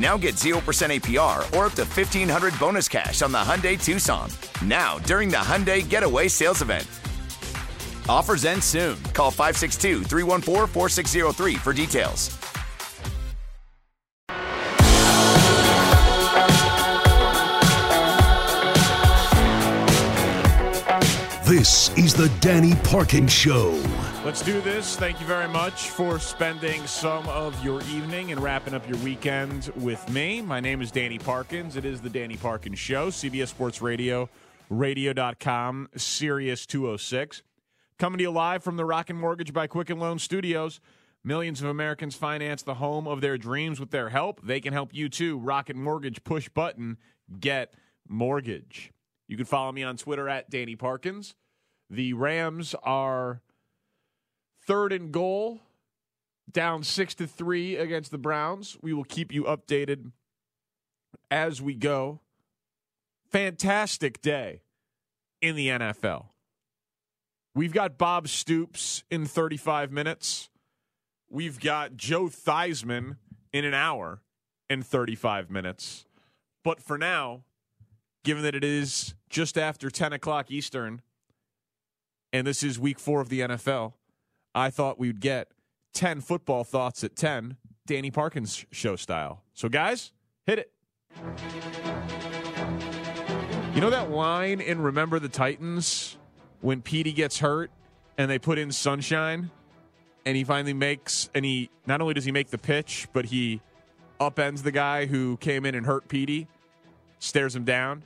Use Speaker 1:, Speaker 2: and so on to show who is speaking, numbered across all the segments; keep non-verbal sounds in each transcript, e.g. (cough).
Speaker 1: Now get 0% APR or up to 1500 bonus cash on the Hyundai Tucson. Now, during the Hyundai Getaway Sales Event. Offers end soon. Call 562 314 4603 for details.
Speaker 2: This is the Danny Parkin Show.
Speaker 3: Let's do this. Thank you very much for spending some of your evening and wrapping up your weekend with me. My name is Danny Parkins. It is the Danny Parkins Show, CBS Sports Radio, radio.com, Sirius 206. Coming to you live from the Rocket Mortgage by Quicken Loan Studios. Millions of Americans finance the home of their dreams with their help. They can help you too. Rocket Mortgage, push button, get mortgage. You can follow me on Twitter at Danny Parkins. The Rams are third and goal, down six to three against the Browns. We will keep you updated as we go. Fantastic day in the NFL. We've got Bob Stoops in 35 minutes. We've got Joe Theismann in an hour and 35 minutes. But for now, given that it is just after 10 o'clock Eastern, and this is week four of the NFL, I thought we would get 10 football thoughts at 10, Danny Parkins show style. So, guys, hit it. You know that line in Remember the Titans when Petey gets hurt and they put in Sunshine and he finally makes, and he not only does he make the pitch, but he upends the guy who came in and hurt Petey, stares him down,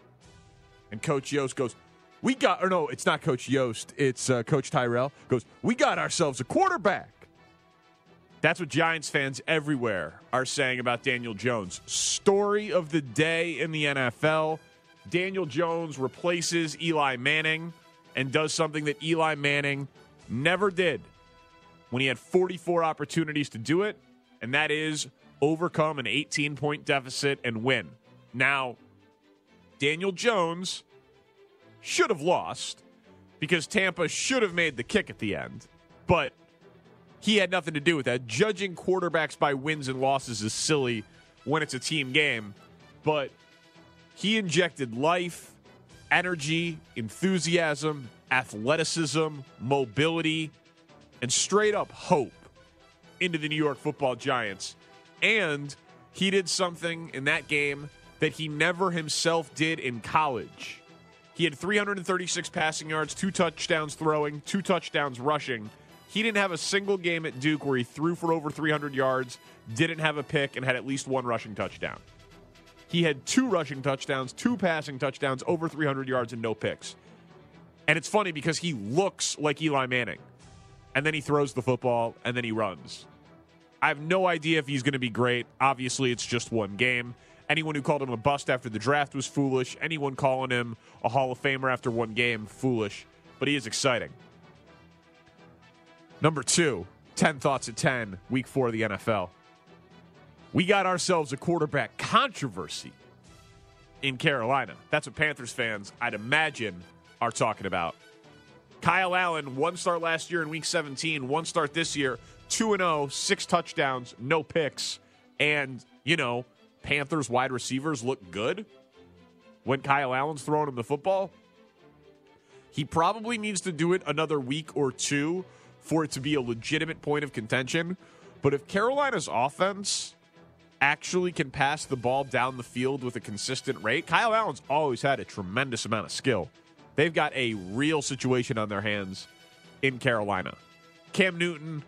Speaker 3: and Coach Yoast goes, we got, or no, it's not Coach Yoast, it's uh, Coach Tyrell, goes, we got ourselves a quarterback. That's what Giants fans everywhere are saying about Daniel Jones. Story of the day in the NFL. Daniel Jones replaces Eli Manning and does something that Eli Manning never did when he had 44 opportunities to do it, and that is overcome an 18 point deficit and win. Now, Daniel Jones should have lost because Tampa should have made the kick at the end, but he had nothing to do with that. Judging quarterbacks by wins and losses is silly when it's a team game, but he injected life, energy, enthusiasm, athleticism, mobility, and straight up hope into the New York football Giants. And he did something in that game that he never himself did in college. He had 336 passing yards, two touchdowns throwing, two touchdowns rushing. He didn't have a single game at Duke where he threw for over 300 yards, didn't have a pick, and had at least one rushing touchdown. He had two rushing touchdowns, two passing touchdowns, over 300 yards, and no picks. And it's funny because he looks like Eli Manning. And then he throws the football, and then he runs. I have no idea if he's going to be great. Obviously, it's just one game. Anyone who called him a bust after the draft was foolish. Anyone calling him a Hall of Famer after one game, foolish. But he is exciting. Number two, 10 thoughts at 10, week four of the NFL. We got ourselves a quarterback controversy in Carolina. That's what Panthers fans, I'd imagine, are talking about. Kyle Allen, one start last year in week 17, one start this year, 2 0, six touchdowns, no picks. And, you know, Panthers wide receivers look good when Kyle Allen's throwing him the football. He probably needs to do it another week or two for it to be a legitimate point of contention. But if Carolina's offense actually can pass the ball down the field with a consistent rate, Kyle Allen's always had a tremendous amount of skill. They've got a real situation on their hands in Carolina. Cam Newton,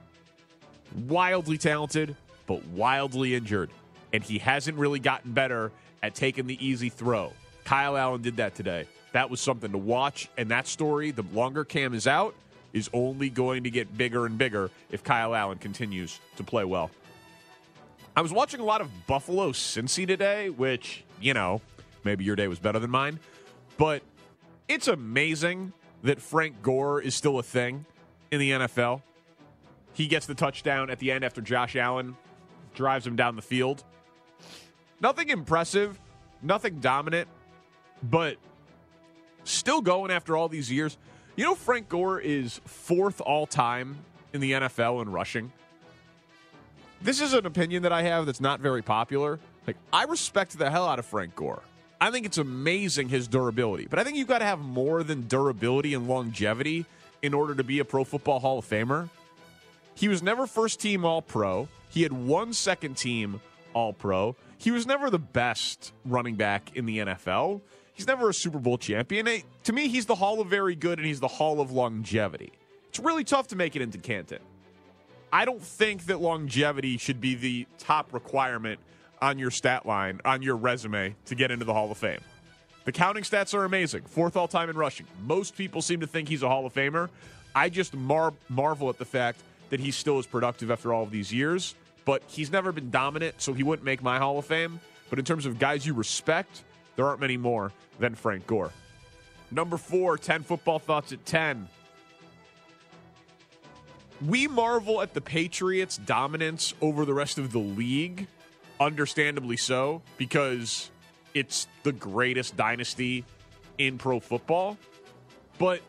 Speaker 3: wildly talented, but wildly injured. And he hasn't really gotten better at taking the easy throw. Kyle Allen did that today. That was something to watch, and that story, the longer Cam is out, is only going to get bigger and bigger if Kyle Allen continues to play well. I was watching a lot of Buffalo Cincy today, which, you know, maybe your day was better than mine, but it's amazing that Frank Gore is still a thing in the NFL. He gets the touchdown at the end after Josh Allen drives him down the field. Nothing impressive, nothing dominant, but still going after all these years. You know, Frank Gore is fourth all time in the NFL in rushing. This is an opinion that I have that's not very popular. Like, I respect the hell out of Frank Gore. I think it's amazing his durability, but I think you've got to have more than durability and longevity in order to be a Pro Football Hall of Famer. He was never first team All Pro. He had one second team All Pro. He was never the best running back in the NFL. He's never a Super Bowl champion. To me, he's the Hall of Very Good and he's the Hall of Longevity. It's really tough to make it into Canton. I don't think that longevity should be the top requirement on your stat line, on your resume to get into the Hall of Fame. The counting stats are amazing. Fourth all time in rushing. Most people seem to think he's a Hall of Famer. I just mar- marvel at the fact that he still is productive after all of these years, but he's never been dominant, so he wouldn't make my Hall of Fame. But in terms of guys you respect, there aren't many more than Frank Gore. Number four, 10 football thoughts at 10 we marvel at the Patriots' dominance over the rest of the league, understandably so, because it's the greatest dynasty in pro football. But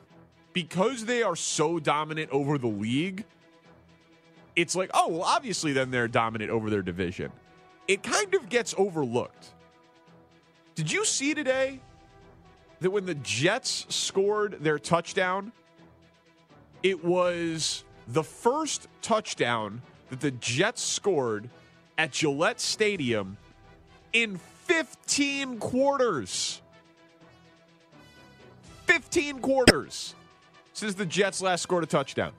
Speaker 3: because they are so dominant over the league, it's like, oh, well, obviously then they're dominant over their division. It kind of gets overlooked. Did you see today that when the Jets scored their touchdown, it was the first touchdown that the Jets scored at Gillette Stadium in 15 quarters. 15 quarters since the Jets last scored a touchdown.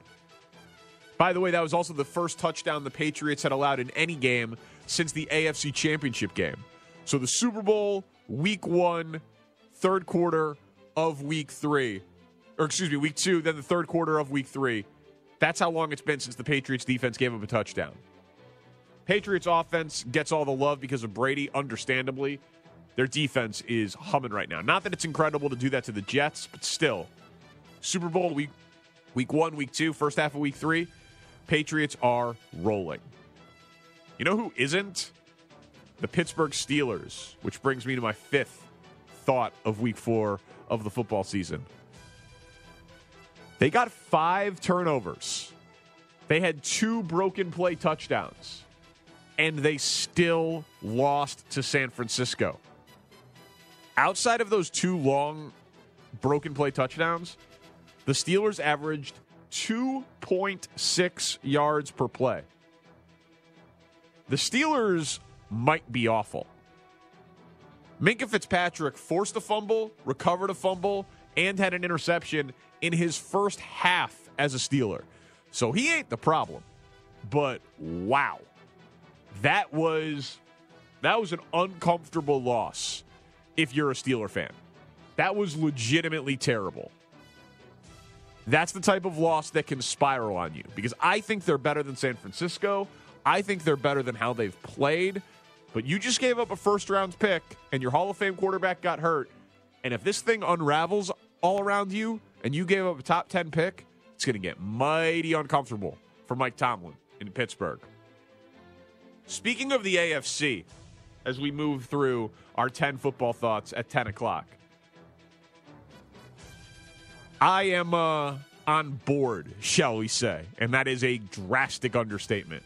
Speaker 3: By the way, that was also the first touchdown the Patriots had allowed in any game since the AFC Championship game. So the Super Bowl, week one, third quarter of week three, or excuse me, week two, then the third quarter of week three. That's how long it's been since the Patriots defense gave up a touchdown. Patriots offense gets all the love because of Brady, understandably. Their defense is humming right now. Not that it's incredible to do that to the Jets, but still. Super Bowl week week 1, week 2, first half of week 3, Patriots are rolling. You know who isn't? The Pittsburgh Steelers, which brings me to my fifth thought of week 4 of the football season. They got five turnovers. They had two broken play touchdowns, and they still lost to San Francisco. Outside of those two long broken play touchdowns, the Steelers averaged 2.6 yards per play. The Steelers might be awful. Minkah Fitzpatrick forced a fumble, recovered a fumble, and had an interception in his first half as a Steeler. So he ain't the problem. But wow. That was that was an uncomfortable loss if you're a Steeler fan. That was legitimately terrible. That's the type of loss that can spiral on you because I think they're better than San Francisco. I think they're better than how they've played. But you just gave up a first round pick and your Hall of Fame quarterback got hurt. And if this thing unravels all around you, and you gave up a top 10 pick, it's going to get mighty uncomfortable for Mike Tomlin in Pittsburgh. Speaking of the AFC, as we move through our 10 football thoughts at 10 o'clock, I am uh, on board, shall we say, and that is a drastic understatement.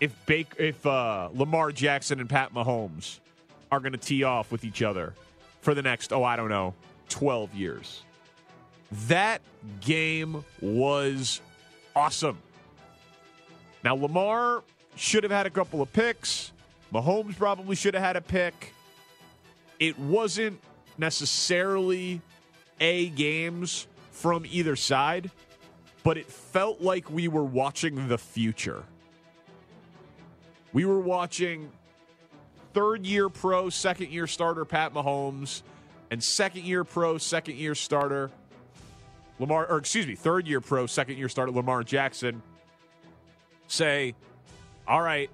Speaker 3: If Bake, if uh, Lamar Jackson and Pat Mahomes are going to tee off with each other for the next, oh, I don't know, 12 years. That game was awesome. Now, Lamar should have had a couple of picks. Mahomes probably should have had a pick. It wasn't necessarily A games from either side, but it felt like we were watching the future. We were watching third year pro, second year starter Pat Mahomes, and second year pro, second year starter Lamar, or excuse me, third year pro, second year starter Lamar Jackson say, all right,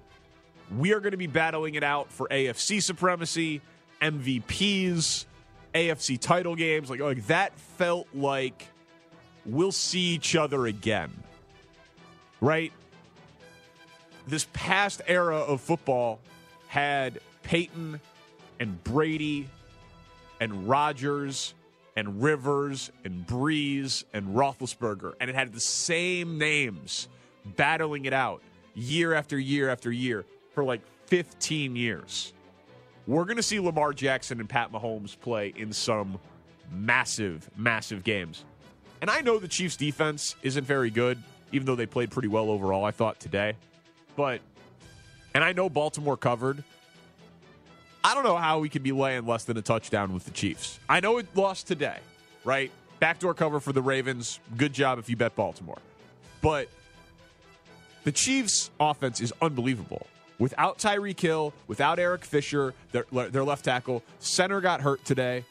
Speaker 3: we are going to be battling it out for AFC supremacy, MVPs, AFC title games. Like, like that felt like we'll see each other again. Right? This past era of football had Peyton and Brady and Rodgers and Rivers and Brees and Roethlisberger, and it had the same names battling it out year after year after year for like 15 years. We're going to see Lamar Jackson and Pat Mahomes play in some massive, massive games. And I know the Chiefs' defense isn't very good, even though they played pretty well overall, I thought, today. But, and I know Baltimore covered. I don't know how we could be laying less than a touchdown with the Chiefs. I know it lost today, right? Backdoor cover for the Ravens. Good job if you bet Baltimore. But the Chiefs' offense is unbelievable. Without Tyreek Hill, without Eric Fisher, their, their left tackle, center got hurt today.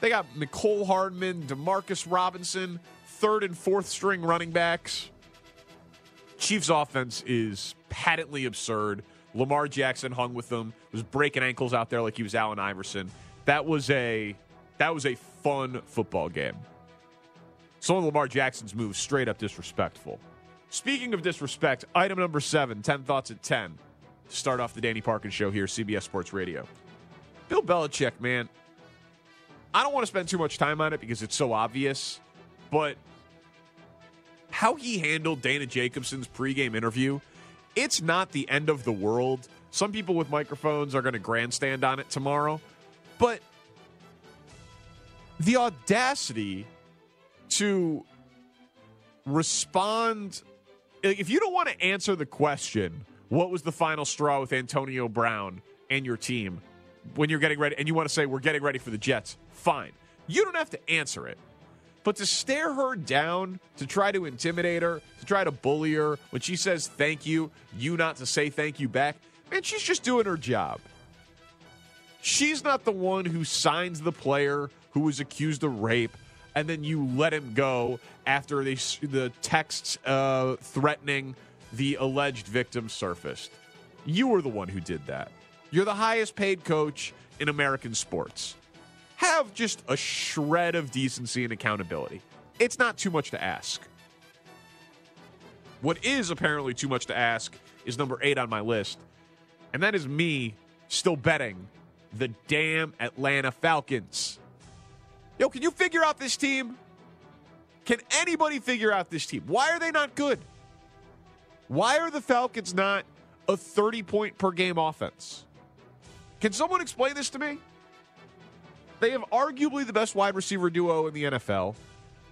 Speaker 3: They got Mecole Hardman, Demarcus Robinson, third and fourth string running backs. Chiefs' offense is patently absurd. Lamar Jackson hung with them, was breaking ankles out there like he was Allen Iverson. That was a that was a fun football game. Some of Lamar Jackson's moves straight up disrespectful. Speaking of disrespect, item number seven, 10 thoughts at 10 start off the Danny Parkins show here, CBS Sports Radio. Bill Belichick, man, I don't want to spend too much time on it because it's so obvious, but how he handled Dana Jacobson's pregame interview, it's not the end of the world. Some people with microphones are going to grandstand on it tomorrow, but the audacity to respond if you don't want to answer the question what was the final straw with Antonio Brown and your team when you're getting ready and you want to say we're getting ready for the Jets? Fine. You don't have to answer it. But to stare her down, to try to intimidate her, to try to bully her when she says thank you, you not to say thank you back, man, she's just doing her job. She's not the one who signs the player who was accused of rape and then you let him go after they, the texts uh, threatening the alleged victim surfaced. You were the one who did that. You're the highest paid coach in American sports. Have just a shred of decency and accountability. It's not too much to ask. What is apparently too much to ask is number eight on my list, and that is me still betting the damn Atlanta Falcons. Yo, can you figure out this team? Can anybody figure out this team? Why are they not good? Why are the Falcons not a 30 point per game offense? Can someone explain this to me? They have arguably the best wide receiver duo in the NFL.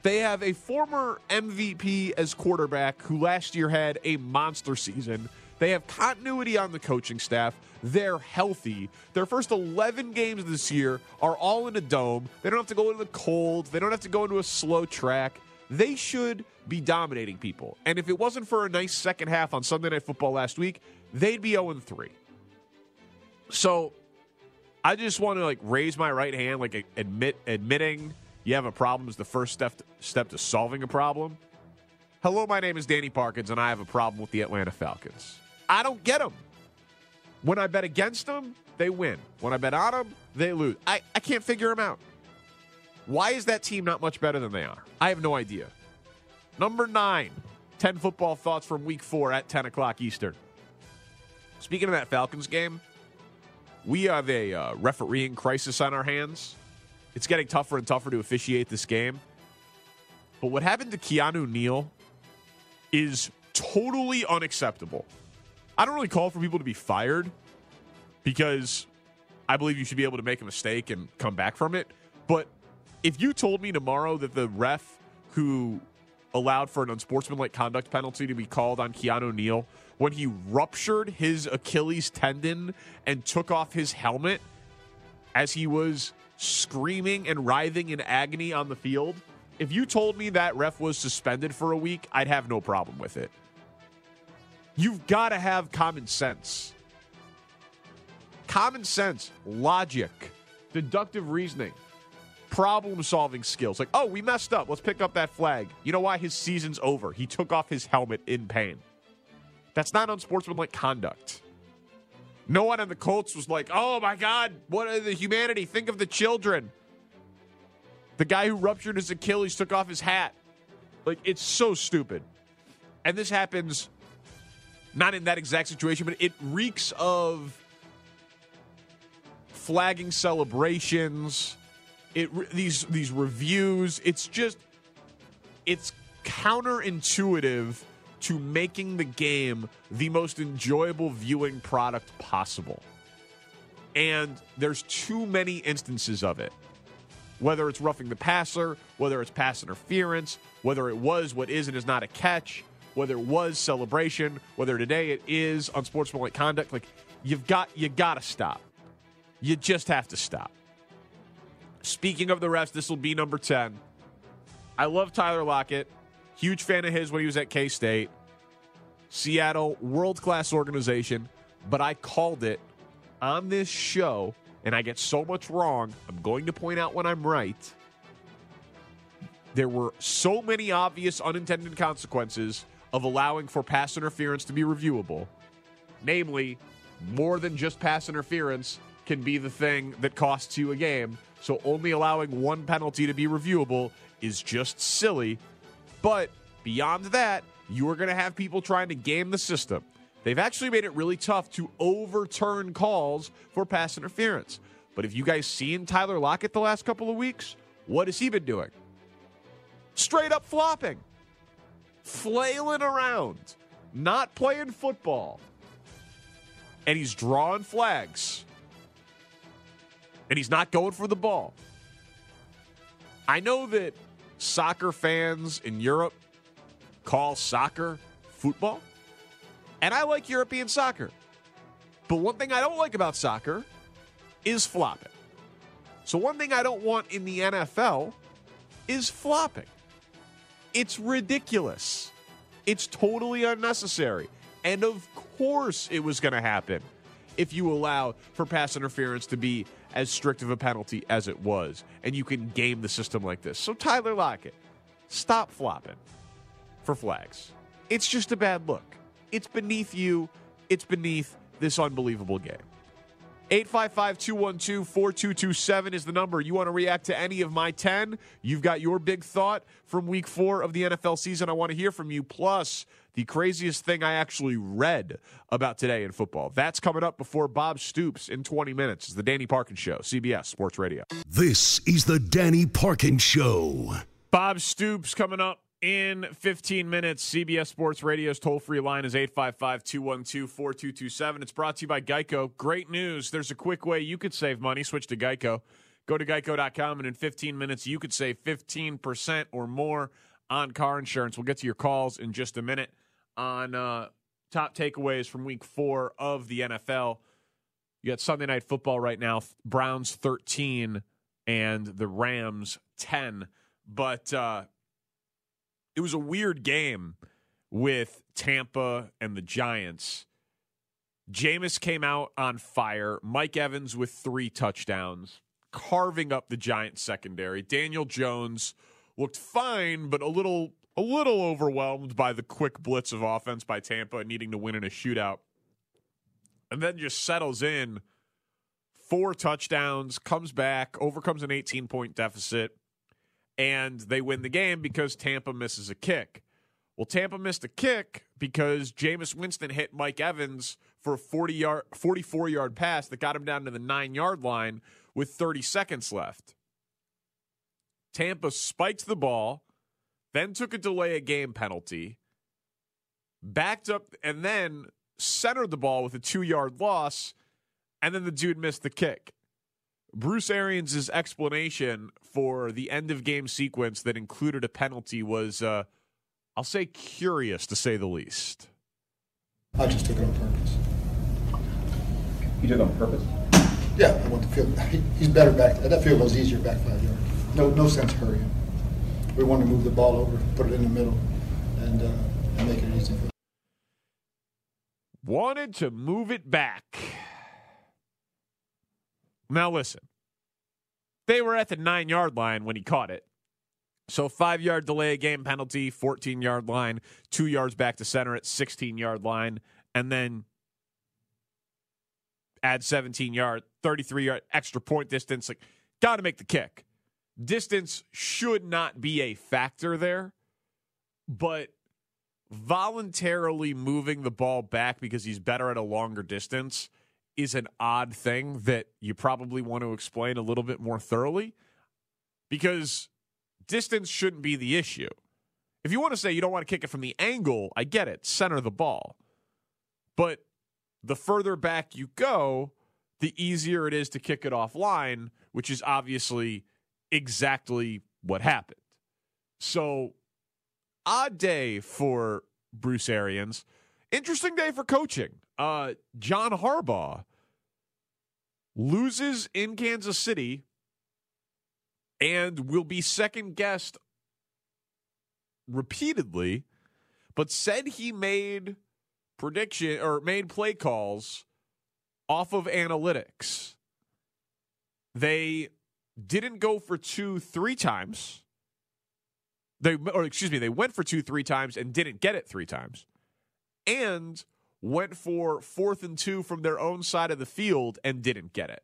Speaker 3: They have a former MVP as quarterback who last year had a monster season. They have continuity on the coaching staff. They're healthy. Their first 11 games this year are all in a dome. They don't have to go into the cold. They don't have to go into a slow track. They should be dominating people. And if it wasn't for a nice second half on Sunday Night Football last week, they'd be 0 3. So I just want to like raise my right hand, like admit admitting you have a problem is the first step to, step to solving a problem. Hello, my name is Danny Parkins, and I have a problem with the Atlanta Falcons. I don't get them. When I bet against them, they win. When I bet on them, they lose. I, I can't figure them out. Why is that team not much better than they are? I have no idea. Number nine, 10 football thoughts from week four at 10 o'clock Eastern. Speaking of that Falcons game, we have a uh, refereeing crisis on our hands. It's getting tougher and tougher to officiate this game. But what happened to Keanu Neal is totally unacceptable. I don't really call for people to be fired because I believe you should be able to make a mistake and come back from it. But if you told me tomorrow that the ref who allowed for an unsportsmanlike conduct penalty to be called on Keanu Neal when he ruptured his Achilles tendon and took off his helmet as he was screaming and writhing in agony on the field. If you told me that ref was suspended for a week, I'd have no problem with it. You've got to have common sense common sense, logic, deductive reasoning, problem solving skills. Like, oh, we messed up. Let's pick up that flag. You know why? His season's over. He took off his helmet in pain. That's not unsportsmanlike conduct. No one on the Colts was like, oh my God, what the humanity? Think of the children. The guy who ruptured his Achilles took off his hat. Like, it's so stupid. And this happens not in that exact situation, but it reeks of flagging celebrations. It these these reviews. It's just it's counterintuitive to making the game the most enjoyable viewing product possible. And there's too many instances of it. Whether it's roughing the passer, whether it's pass interference, whether it was what is and is not a catch, whether it was celebration, whether today it is unsportsmanlike conduct, like you've got you gotta stop. You just have to stop. Speaking of the rest, this will be number 10. I love Tyler Lockett. Huge fan of his when he was at K State. Seattle, world class organization, but I called it on this show, and I get so much wrong. I'm going to point out when I'm right. There were so many obvious unintended consequences of allowing for pass interference to be reviewable. Namely, more than just pass interference can be the thing that costs you a game. So only allowing one penalty to be reviewable is just silly. But beyond that, you are going to have people trying to game the system. They've actually made it really tough to overturn calls for pass interference. But if you guys seen Tyler Lockett the last couple of weeks, what has he been doing? Straight up flopping, flailing around, not playing football. And he's drawing flags. And he's not going for the ball. I know that soccer fans in Europe call soccer football. And I like European soccer. But one thing I don't like about soccer is flopping. So, one thing I don't want in the NFL is flopping. It's ridiculous. It's totally unnecessary. And of course, it was going to happen if you allow for pass interference to be as strict of a penalty as it was, and you can game the system like this. So, Tyler Lockett, stop flopping for flags. It's just a bad look. It's beneath you, it's beneath this unbelievable game. 855 212 4227 is the number. You want to react to any of my 10? You've got your big thought from week four of the NFL season. I want to hear from you. Plus, the craziest thing I actually read about today in football. That's coming up before Bob Stoops in 20 minutes. It's the Danny Parkins Show, CBS Sports Radio.
Speaker 2: This is the Danny Parkins Show.
Speaker 3: Bob Stoops coming up in 15 minutes. CBS Sports Radio's toll free line is 855 212 4227. It's brought to you by Geico. Great news. There's a quick way you could save money. Switch to Geico. Go to geico.com, and in 15 minutes, you could save 15% or more on car insurance. We'll get to your calls in just a minute on uh, top takeaways from week four of the NFL. You got Sunday Night Football right now Browns 13 and the Rams 10. But, uh, it was a weird game with Tampa and the Giants. Jameis came out on fire. Mike Evans with three touchdowns, carving up the Giants secondary. Daniel Jones looked fine, but a little a little overwhelmed by the quick blitz of offense by Tampa, needing to win in a shootout. And then just settles in four touchdowns, comes back, overcomes an 18 point deficit, and they win the game because Tampa misses a kick. Well, Tampa missed a kick because Jameis Winston hit Mike Evans for a 40 yard, 44 yard pass that got him down to the nine yard line with 30 seconds left. Tampa spiked the ball, then took a delay of game penalty, backed up, and then centered the ball with a two yard loss, and then the dude missed the kick. Bruce Arians' explanation for the end of game sequence that included a penalty was, uh, I'll say, curious to say the least.
Speaker 4: I just took it on purpose.
Speaker 5: You took it on purpose?
Speaker 4: Yeah, I want the field. He's better back. That field goes easier back five yards. No, no sense hurrying. We want to move the ball over, put it in the middle, and, uh, and make it easy for. them.
Speaker 3: Wanted to move it back. Now, listen, they were at the nine yard line when he caught it. So, five yard delay game penalty, 14 yard line, two yards back to center at 16 yard line, and then add 17 yard, 33 yard extra point distance. Like, got to make the kick. Distance should not be a factor there, but voluntarily moving the ball back because he's better at a longer distance is an odd thing that you probably want to explain a little bit more thoroughly because distance shouldn't be the issue. If you want to say you don't want to kick it from the angle, I get it, center the ball. But the further back you go, the easier it is to kick it offline, which is obviously exactly what happened. So, odd day for Bruce Arians. Interesting day for coaching. Uh, John Harbaugh loses in Kansas City and will be second guessed repeatedly, but said he made prediction or made play calls off of analytics. They didn't go for two three times. They or excuse me, they went for two three times and didn't get it three times. And went for fourth and two from their own side of the field and didn't get it.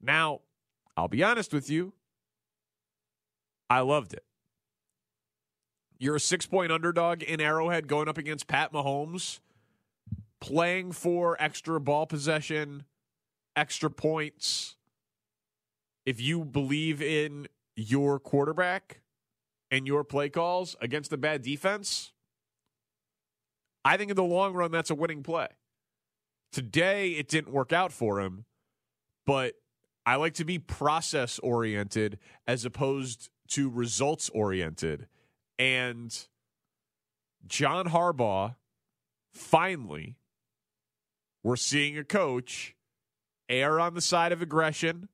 Speaker 3: Now, I'll be honest with you. I loved it. You're a six point underdog in Arrowhead going up against Pat Mahomes, playing for extra ball possession, extra points. If you believe in your quarterback and your play calls against a bad defense, I think in the long run, that's a winning play. Today, it didn't work out for him, but I like to be process oriented as opposed to results oriented. And John Harbaugh, finally, we're seeing a coach err on the side of aggression,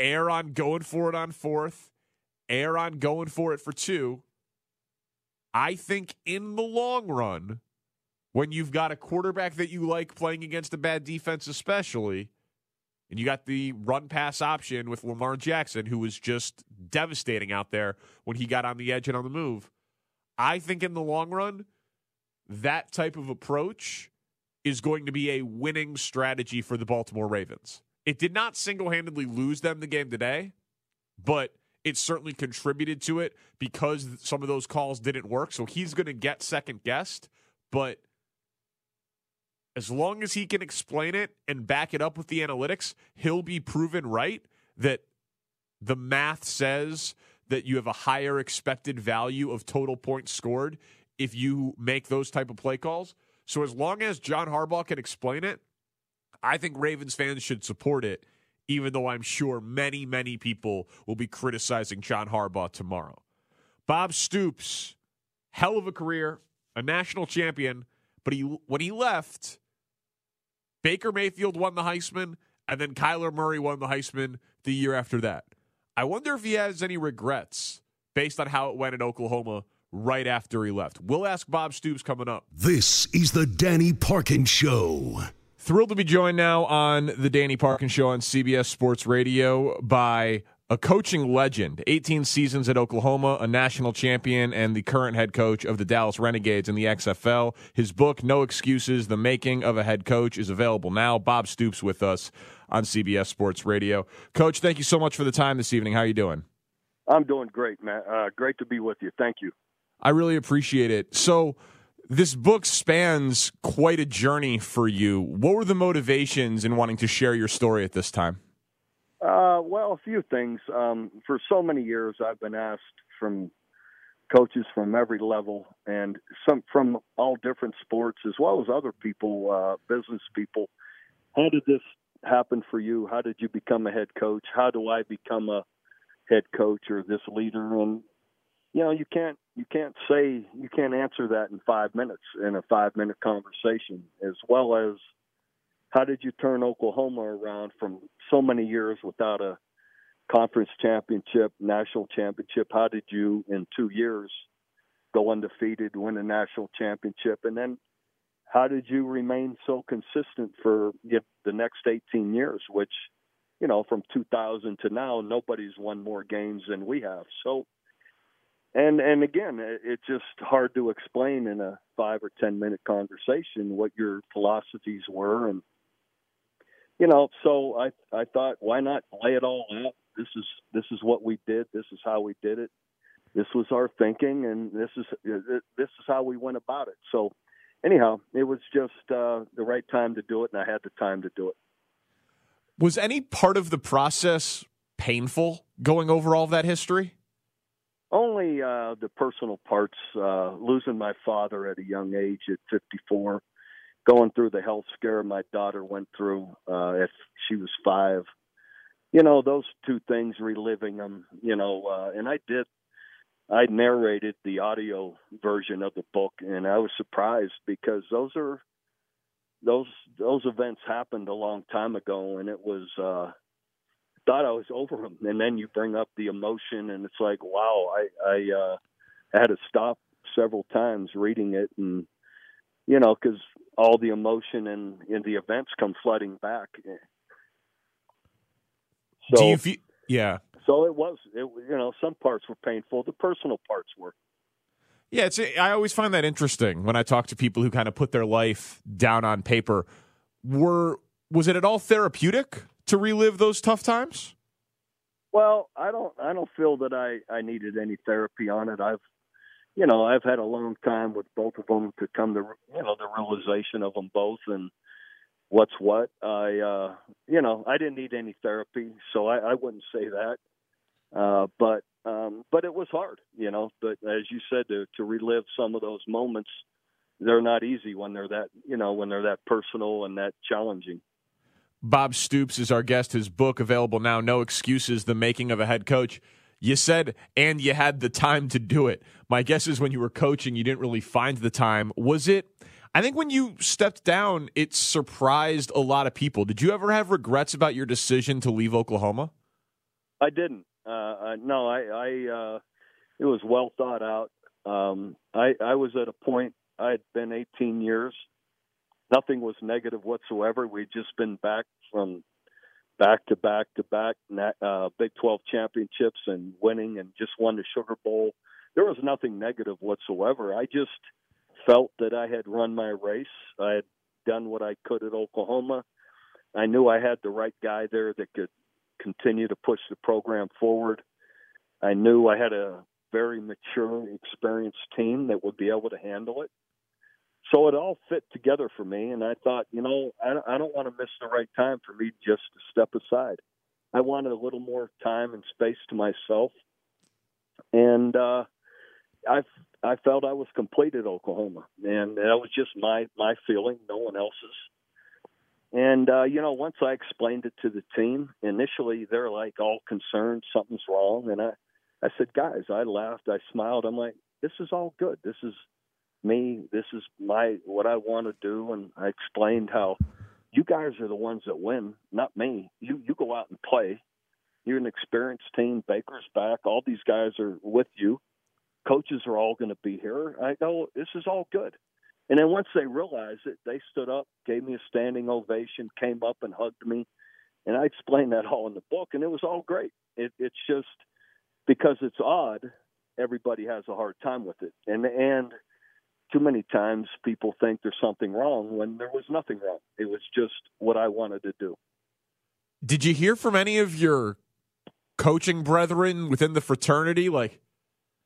Speaker 3: err on going for it on fourth, err on going for it for two. I think in the long run, when you've got a quarterback that you like playing against a bad defense, especially, and you got the run pass option with Lamar Jackson, who was just devastating out there when he got on the edge and on the move. I think in the long run, that type of approach is going to be a winning strategy for the Baltimore Ravens. It did not single handedly lose them the game today, but it certainly contributed to it because some of those calls didn't work. So he's going to get second guessed, but as long as he can explain it and back it up with the analytics, he'll be proven right that the math says that you have a higher expected value of total points scored if you make those type of play calls. So as long as John Harbaugh can explain it, I think Ravens fans should support it, even though I'm sure many, many people will be criticizing John Harbaugh tomorrow. Bob Stoops, hell of a career, a national champion, but he when he left, Baker Mayfield won the Heisman, and then Kyler Murray won the Heisman the year after that. I wonder if he has any regrets based on how it went in Oklahoma right after he left. We'll ask Bob Stoops coming up.
Speaker 2: This is the Danny Parkins Show.
Speaker 3: Thrilled to be joined now on the Danny Parkins Show on CBS Sports Radio by a coaching legend, 18 seasons at Oklahoma, a national champion, and the current head coach of the Dallas Renegades in the XFL. His book, No Excuses The Making of a Head Coach, is available now. Bob Stoops with us on CBS Sports Radio. Coach, thank you so much for the time this evening. How are you doing?
Speaker 6: I'm doing great, man. Uh, great to be with you. Thank you.
Speaker 3: I really appreciate it. So, this book spans quite a journey for you. What were the motivations in wanting to share your story at this time?
Speaker 6: Uh, well, a few things. Um, for so many years, I've been asked from coaches from every level and some from all different sports, as well as other people, uh, business people. How did this happen for you? How did you become a head coach? How do I become a head coach or this leader? And you know, you can't you can't say you can't answer that in five minutes in a five minute conversation, as well as how did you turn Oklahoma around from so many years without a conference championship, national championship? How did you, in two years, go undefeated, win a national championship? And then how did you remain so consistent for the next 18 years, which, you know, from 2000 to now, nobody's won more games than we have. So, and and again, it's just hard to explain in a five or ten minute conversation what your philosophies were, and you know, so I I thought, why not lay it all out? This is this is what we did. This is how we did it. This was our thinking, and this is this is how we went about it. So anyhow, it was just uh, the right time to do it, and I had the time to do it.
Speaker 3: Was any part of the process painful going over all of that history?
Speaker 6: Only uh, the personal parts. Uh, losing my father at a young age at 54, going through the health scare my daughter went through uh, if she was five. You know, those two things, reliving them. You know, uh, and I did I narrated the audio version of the book, and I was surprised because those are those those events happened a long time ago, and it was uh, thought I was over them. And then you bring up the emotion, and it's like, wow, I I, uh, had to stop several times reading it, and you know, because all the emotion and, and the events come flooding back.
Speaker 3: So, Do you feel? Yeah.
Speaker 6: So it was, it, you know, some parts were painful. The personal parts were.
Speaker 3: Yeah, it's. I always find that interesting when I talk to people who kind of put their life down on paper. Were was it at all therapeutic to relive those tough times?
Speaker 6: Well, I don't. I don't feel that I I needed any therapy on it. I've, you know, I've had a long time with both of them to come to you know the realization of them both and what's what. I, uh, you know, I didn't need any therapy, so I, I wouldn't say that. Uh, but um, but it was hard, you know. But as you said, to to relive some of those moments, they're not easy when they're that you know when they're that personal and that challenging.
Speaker 3: Bob Stoops is our guest. His book available now. No excuses: The Making of a Head Coach. You said, and you had the time to do it. My guess is when you were coaching, you didn't really find the time. Was it? I think when you stepped down, it surprised a lot of people. Did you ever have regrets about your decision to leave Oklahoma?
Speaker 6: I didn't. Uh, no, I, I uh, it was well thought out. Um, I, I was at a point. I had been 18 years. Nothing was negative whatsoever. We'd just been back from back to back to back uh, Big 12 championships and winning, and just won the Sugar Bowl. There was nothing negative whatsoever. I just felt that I had run my race. I had done what I could at Oklahoma. I knew I had the right guy there that could continue to push the program forward. I knew I had a very mature, experienced team that would be able to handle it. So it all fit together for me, and I thought, you know, I don't, I don't want to miss the right time for me just to step aside. I wanted a little more time and space to myself, and uh, I I felt I was complete at Oklahoma, and that was just my my feeling, no one else's. And uh, you know, once I explained it to the team, initially they're like all concerned something's wrong, and I, I said, guys, I laughed, I smiled. I'm like, this is all good. This is me. This is my what I want to do, and I explained how you guys are the ones that win, not me. You you go out and play. You're an experienced team. Baker's back. All these guys are with you. Coaches are all going to be here. I go, this is all good. And then once they realized it, they stood up, gave me a standing ovation, came up and hugged me. And I explained that all in the book, and it was all great. It, it's just because it's odd, everybody has a hard time with it. And, and too many times people think there's something wrong when there was nothing wrong. It was just what I wanted to do.
Speaker 3: Did you hear from any of your coaching brethren within the fraternity? Like,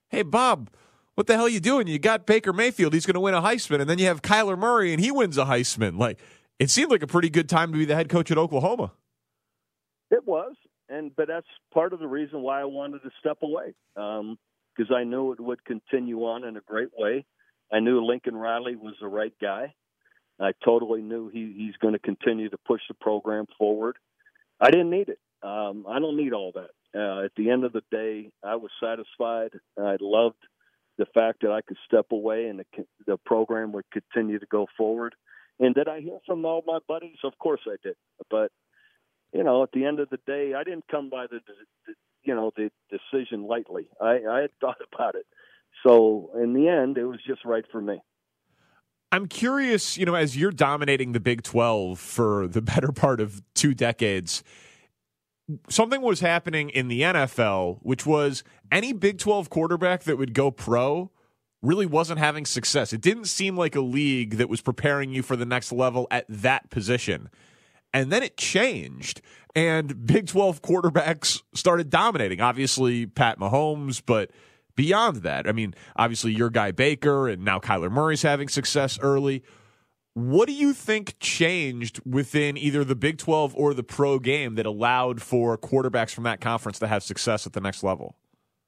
Speaker 3: hey, Bob, what the hell are you doing? You got Baker Mayfield, he's going to win a Heisman, and then you have Kyler Murray, and he wins a Heisman. Like it seemed like a pretty good time to be the head coach at Oklahoma.
Speaker 6: It was, and but that's part of the reason why I wanted to step away because um, I knew it would continue on in a great way. I knew Lincoln Riley was the right guy. I totally knew he, he's going to continue to push the program forward. I didn't need it. Um, I don't need all that. Uh, at the end of the day, I was satisfied. I loved the fact that I could step away and the, the program would continue to go forward. And did I hear from all my buddies? Of course I did. But you know, at the end of the day, I didn't come by the, the you know the decision lightly. I, I had thought (laughs) about it. So in the end, it was just right for me.
Speaker 3: I'm curious, you know, as you're dominating the Big 12 for the (laughs) better part of two decades, something was happening in the NFL, which was any Big 12 quarterback that would go pro really wasn't having success. It didn't seem like a league that was preparing you for the next level at that position. And then it changed, and Big 12 quarterbacks started dominating. Obviously, Pat Mahomes, but beyond that, I mean, obviously, your guy Baker, and now Kyler Murray's having success early. What do you think changed within either the Big 12 or the pro game that allowed for quarterbacks from that conference to have success at the next level?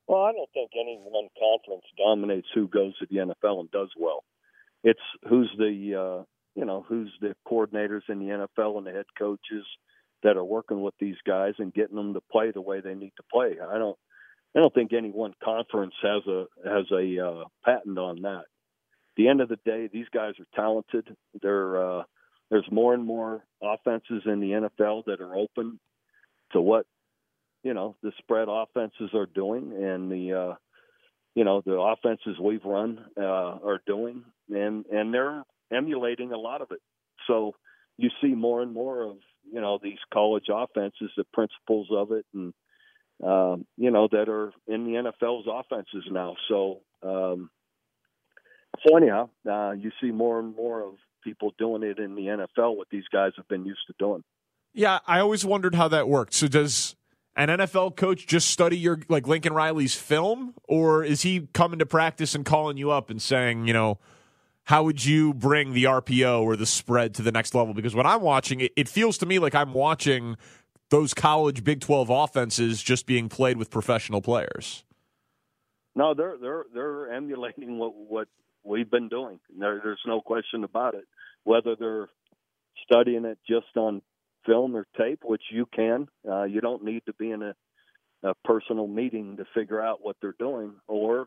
Speaker 6: Well, I don't think any one conference dominates who goes to the NFL and does well. It's who's the uh, you know who's the coordinators in the NFL and the head coaches that are working with these guys and getting them to play the way they need to play. I don't I don't think any one conference has a has a uh, patent on that. At the end of the day, these guys are talented. They're uh, there's more and more offenses in the NFL that are open to what you know the spread offenses are doing and the uh, you know the offenses we've run uh, are doing, and and they're emulating a lot of it. So you see more and more of you know these college offenses, the principles of it, and um, you know that are in the NFL's offenses now. So um, so anyhow, uh, you see more and more of people doing it in the NFL. What these guys have been used to doing.
Speaker 3: Yeah, I always wondered how that worked. So does an NFL coach just study your like Lincoln Riley's film, or is he coming to practice and calling you up and saying, you know? how would you bring the RPO or the spread to the next level? Because when I'm watching it, it feels to me like I'm watching those college Big 12 offenses just being played with professional players.
Speaker 6: No, they're they're they're emulating what what we've been doing. There, there's no question about it. Whether they're studying it just on film or tape, which you can, uh, you don't need to be in a, a personal meeting to figure out what they're doing, or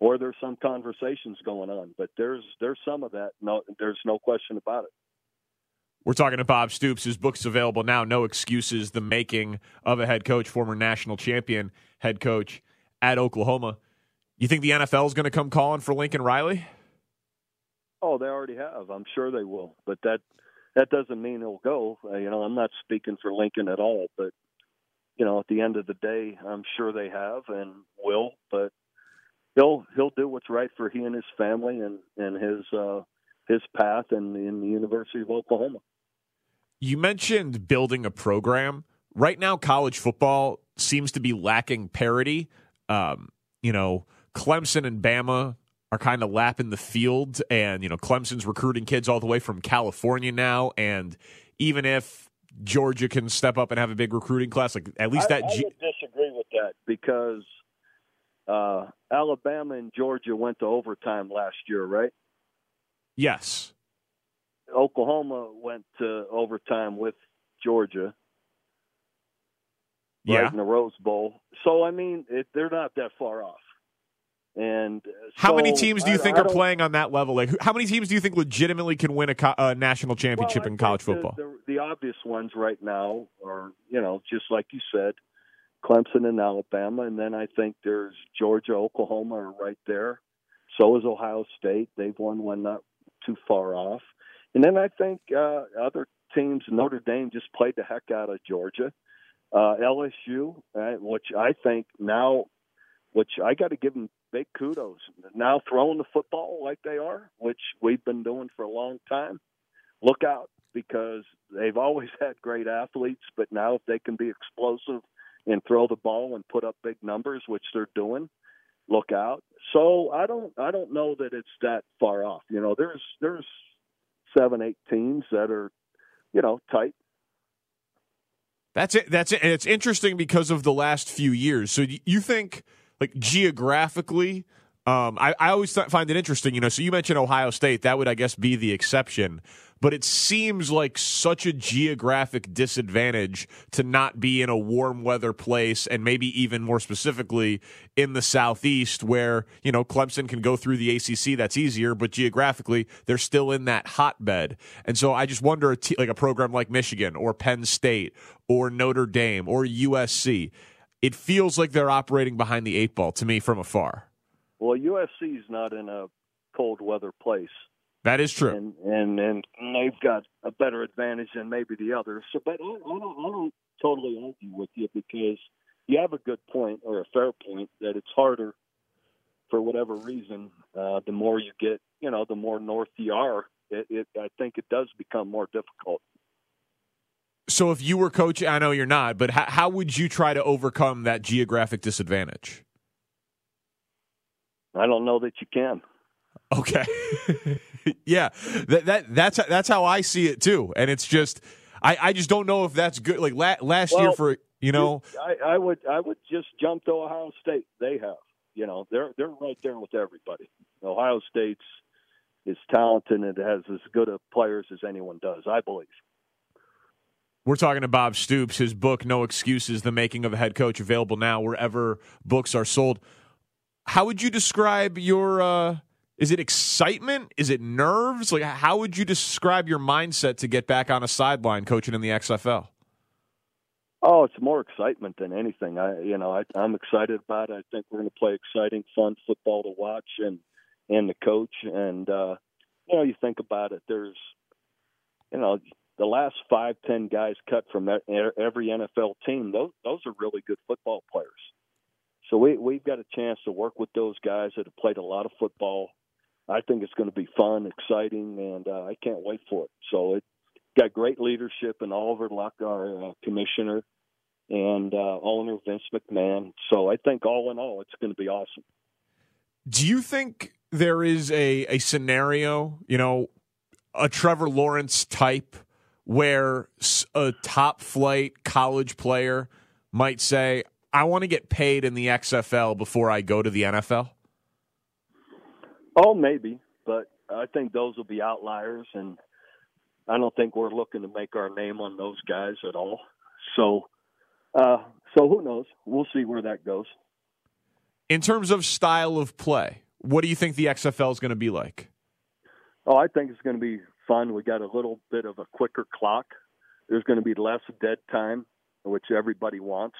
Speaker 6: or there's some conversations going on. But there's there's some of that. No, there's no question about it.
Speaker 3: We're talking to Bob Stoops. His book's available now. No excuses: the making of a head coach, former national champion head coach at Oklahoma. You think the NFL is going to come calling for Lincoln Riley?
Speaker 6: Oh, they already have. I'm sure they will. But that that doesn't mean he'll go. Uh, you know, I'm not speaking for Lincoln at all. But you know, at the end of the day, I'm sure they have and will. But he'll he'll do what's right for he and his family and and his uh, his path in in the University of Oklahoma.
Speaker 3: You mentioned building a program. Right now, college football seems to be lacking parity. Um, you know, Clemson and Bama are kind of lapping the field, and you know, Clemson's recruiting kids all the way from California now. And even if Georgia can step up and have a big recruiting class, like at least
Speaker 6: I,
Speaker 3: that.
Speaker 6: G- I would disagree with that because uh, Alabama and Georgia went to overtime last year, right?
Speaker 3: Yes.
Speaker 6: Oklahoma went to overtime with Georgia.
Speaker 3: Yeah.
Speaker 6: Right in the Rose Bowl. So I mean, it, they're not that far off. And
Speaker 3: how
Speaker 6: so
Speaker 3: many teams do you
Speaker 6: I,
Speaker 3: think
Speaker 6: I
Speaker 3: are playing on that level? Like, how many teams do you think legitimately can win a co- uh, national championship
Speaker 6: well,
Speaker 3: in college
Speaker 6: the,
Speaker 3: football?
Speaker 6: The, the obvious ones right now are, you know, just like you said, Clemson and Alabama, and then I think there's Georgia, Oklahoma are right there. So is Ohio State. They've won one not too far off. And then I think uh, other teams, Notre Dame just played the heck out of Georgia. Uh, LSU, uh, which I think now, which I got to give them big kudos. Now throwing the football like they are, which we've been doing for a long time. Look out because they've always (laughs) had great athletes, but now if they can be explosive and throw the ball and put up big numbers, which they're doing, look out. So I don't I don't know that it's that far off. You know, there's there's seven, eight teams that are, you know, tight.
Speaker 3: That's it. That's it. And it's interesting because of the last few years. So you think, like geographically, um, I, I always th- find it interesting. You know, so you mentioned Ohio State. That would, I guess, be the exception. But it seems like such a geographic disadvantage to not be in a warm weather place, and maybe even more specifically in the southeast, where you know Clemson can go through the ACC. That's easier, but geographically, they're still in that hotbed. And so I just wonder, like a program like Michigan or Penn State or Notre Dame or USC, it feels like they're operating behind the eight ball to me from afar.
Speaker 6: Well, USC is not in a cold weather place.
Speaker 3: That is true.
Speaker 6: And and and they've got a better advantage than maybe the others. So, but I, I don't I don't totally argue with you because you have a good point or a fair point that it's harder for whatever reason. Uh, the more you get, you know, the more north you are. It, it I think it does become more difficult.
Speaker 3: So, if you were coach, I know you're not, but how, how would you try to overcome that geographic disadvantage?
Speaker 6: I don't know that you can.
Speaker 3: Okay. (laughs) yeah, that, that that's that's how I see it too, and it's just I, I just don't know if that's good. Like la- last
Speaker 6: Well,
Speaker 3: year for you know,
Speaker 6: I, I would I would just jump to Ohio State. They have, you know, they're they're right there with everybody. Ohio State's is talented and it has as good of players as anyone does. I believe.
Speaker 3: we're talking to Bob Stoops. His book, No Excuses: The Making of a Head Coach, available now wherever books are sold. How would you describe your? Uh, is it excitement? Is it nerves? Like, how would you describe your mindset to get back on a sideline coaching in the XFL?
Speaker 6: Oh, it's more excitement than anything. I, you know, I, I'm excited about it. I think we're going to play exciting, fun football to watch, and and the coach. And uh, you know, you think about it. There's, you know, the last five, ten guys cut from every NFL team. Those those are really good football players. So we we've got a chance to work with those guys that have played a lot of football. I think it's going to be fun, exciting, and uh, I can't wait for it. So it got great leadership in Oliver Luck, our uh, commissioner, and uh, owner Vince McMahon. So I think all in all, it's going to be awesome.
Speaker 3: Do you think there is a, a scenario, you know, a Trevor Lawrence type where a top flight college player might say, I want to get paid in the XFL before I go to the NFL?
Speaker 6: Oh, maybe, but I think those will be outliers, and I don't think we're looking to make our name on those guys at all. So, uh, so who knows? We'll see where that goes.
Speaker 3: In terms of style of play, what do you think the XFL is going to be like?
Speaker 6: Oh, I think it's going to be fun. We got a little bit of a quicker clock. There's going to be less dead time, which everybody wants.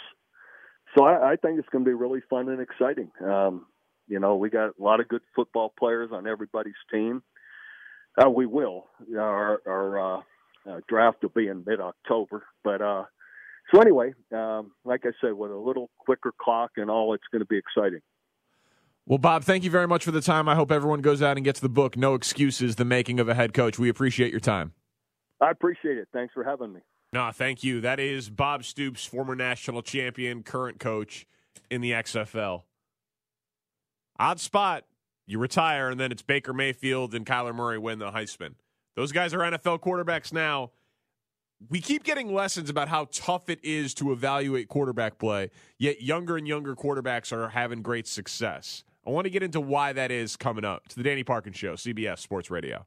Speaker 6: So I, I think it's going to be really fun and exciting. Um, you know, we got a lot of good football players on everybody's team. Uh, we will. Our, our uh, uh, draft will be in mid-October, but uh, so anyway, um, like I said, with a little quicker clock and all, it's going to be exciting.
Speaker 3: Well, Bob, thank you very much for the time. I hope everyone goes out and gets the book, No Excuses The Making of a Head Coach. We appreciate your time.
Speaker 6: I appreciate it. Thanks for having me.
Speaker 3: No, thank you. That is Bob Stoops, former national champion, current coach in the XFL. Odd spot. You retire, and then it's Baker Mayfield and Kyler Murray win the Heisman. Those guys are NFL quarterbacks now. We keep getting lessons about how tough it is to evaluate quarterback play, yet younger and younger quarterbacks are having great success. I want to get into why that is coming up. It's the Danny Parkins Show, CBS Sports Radio.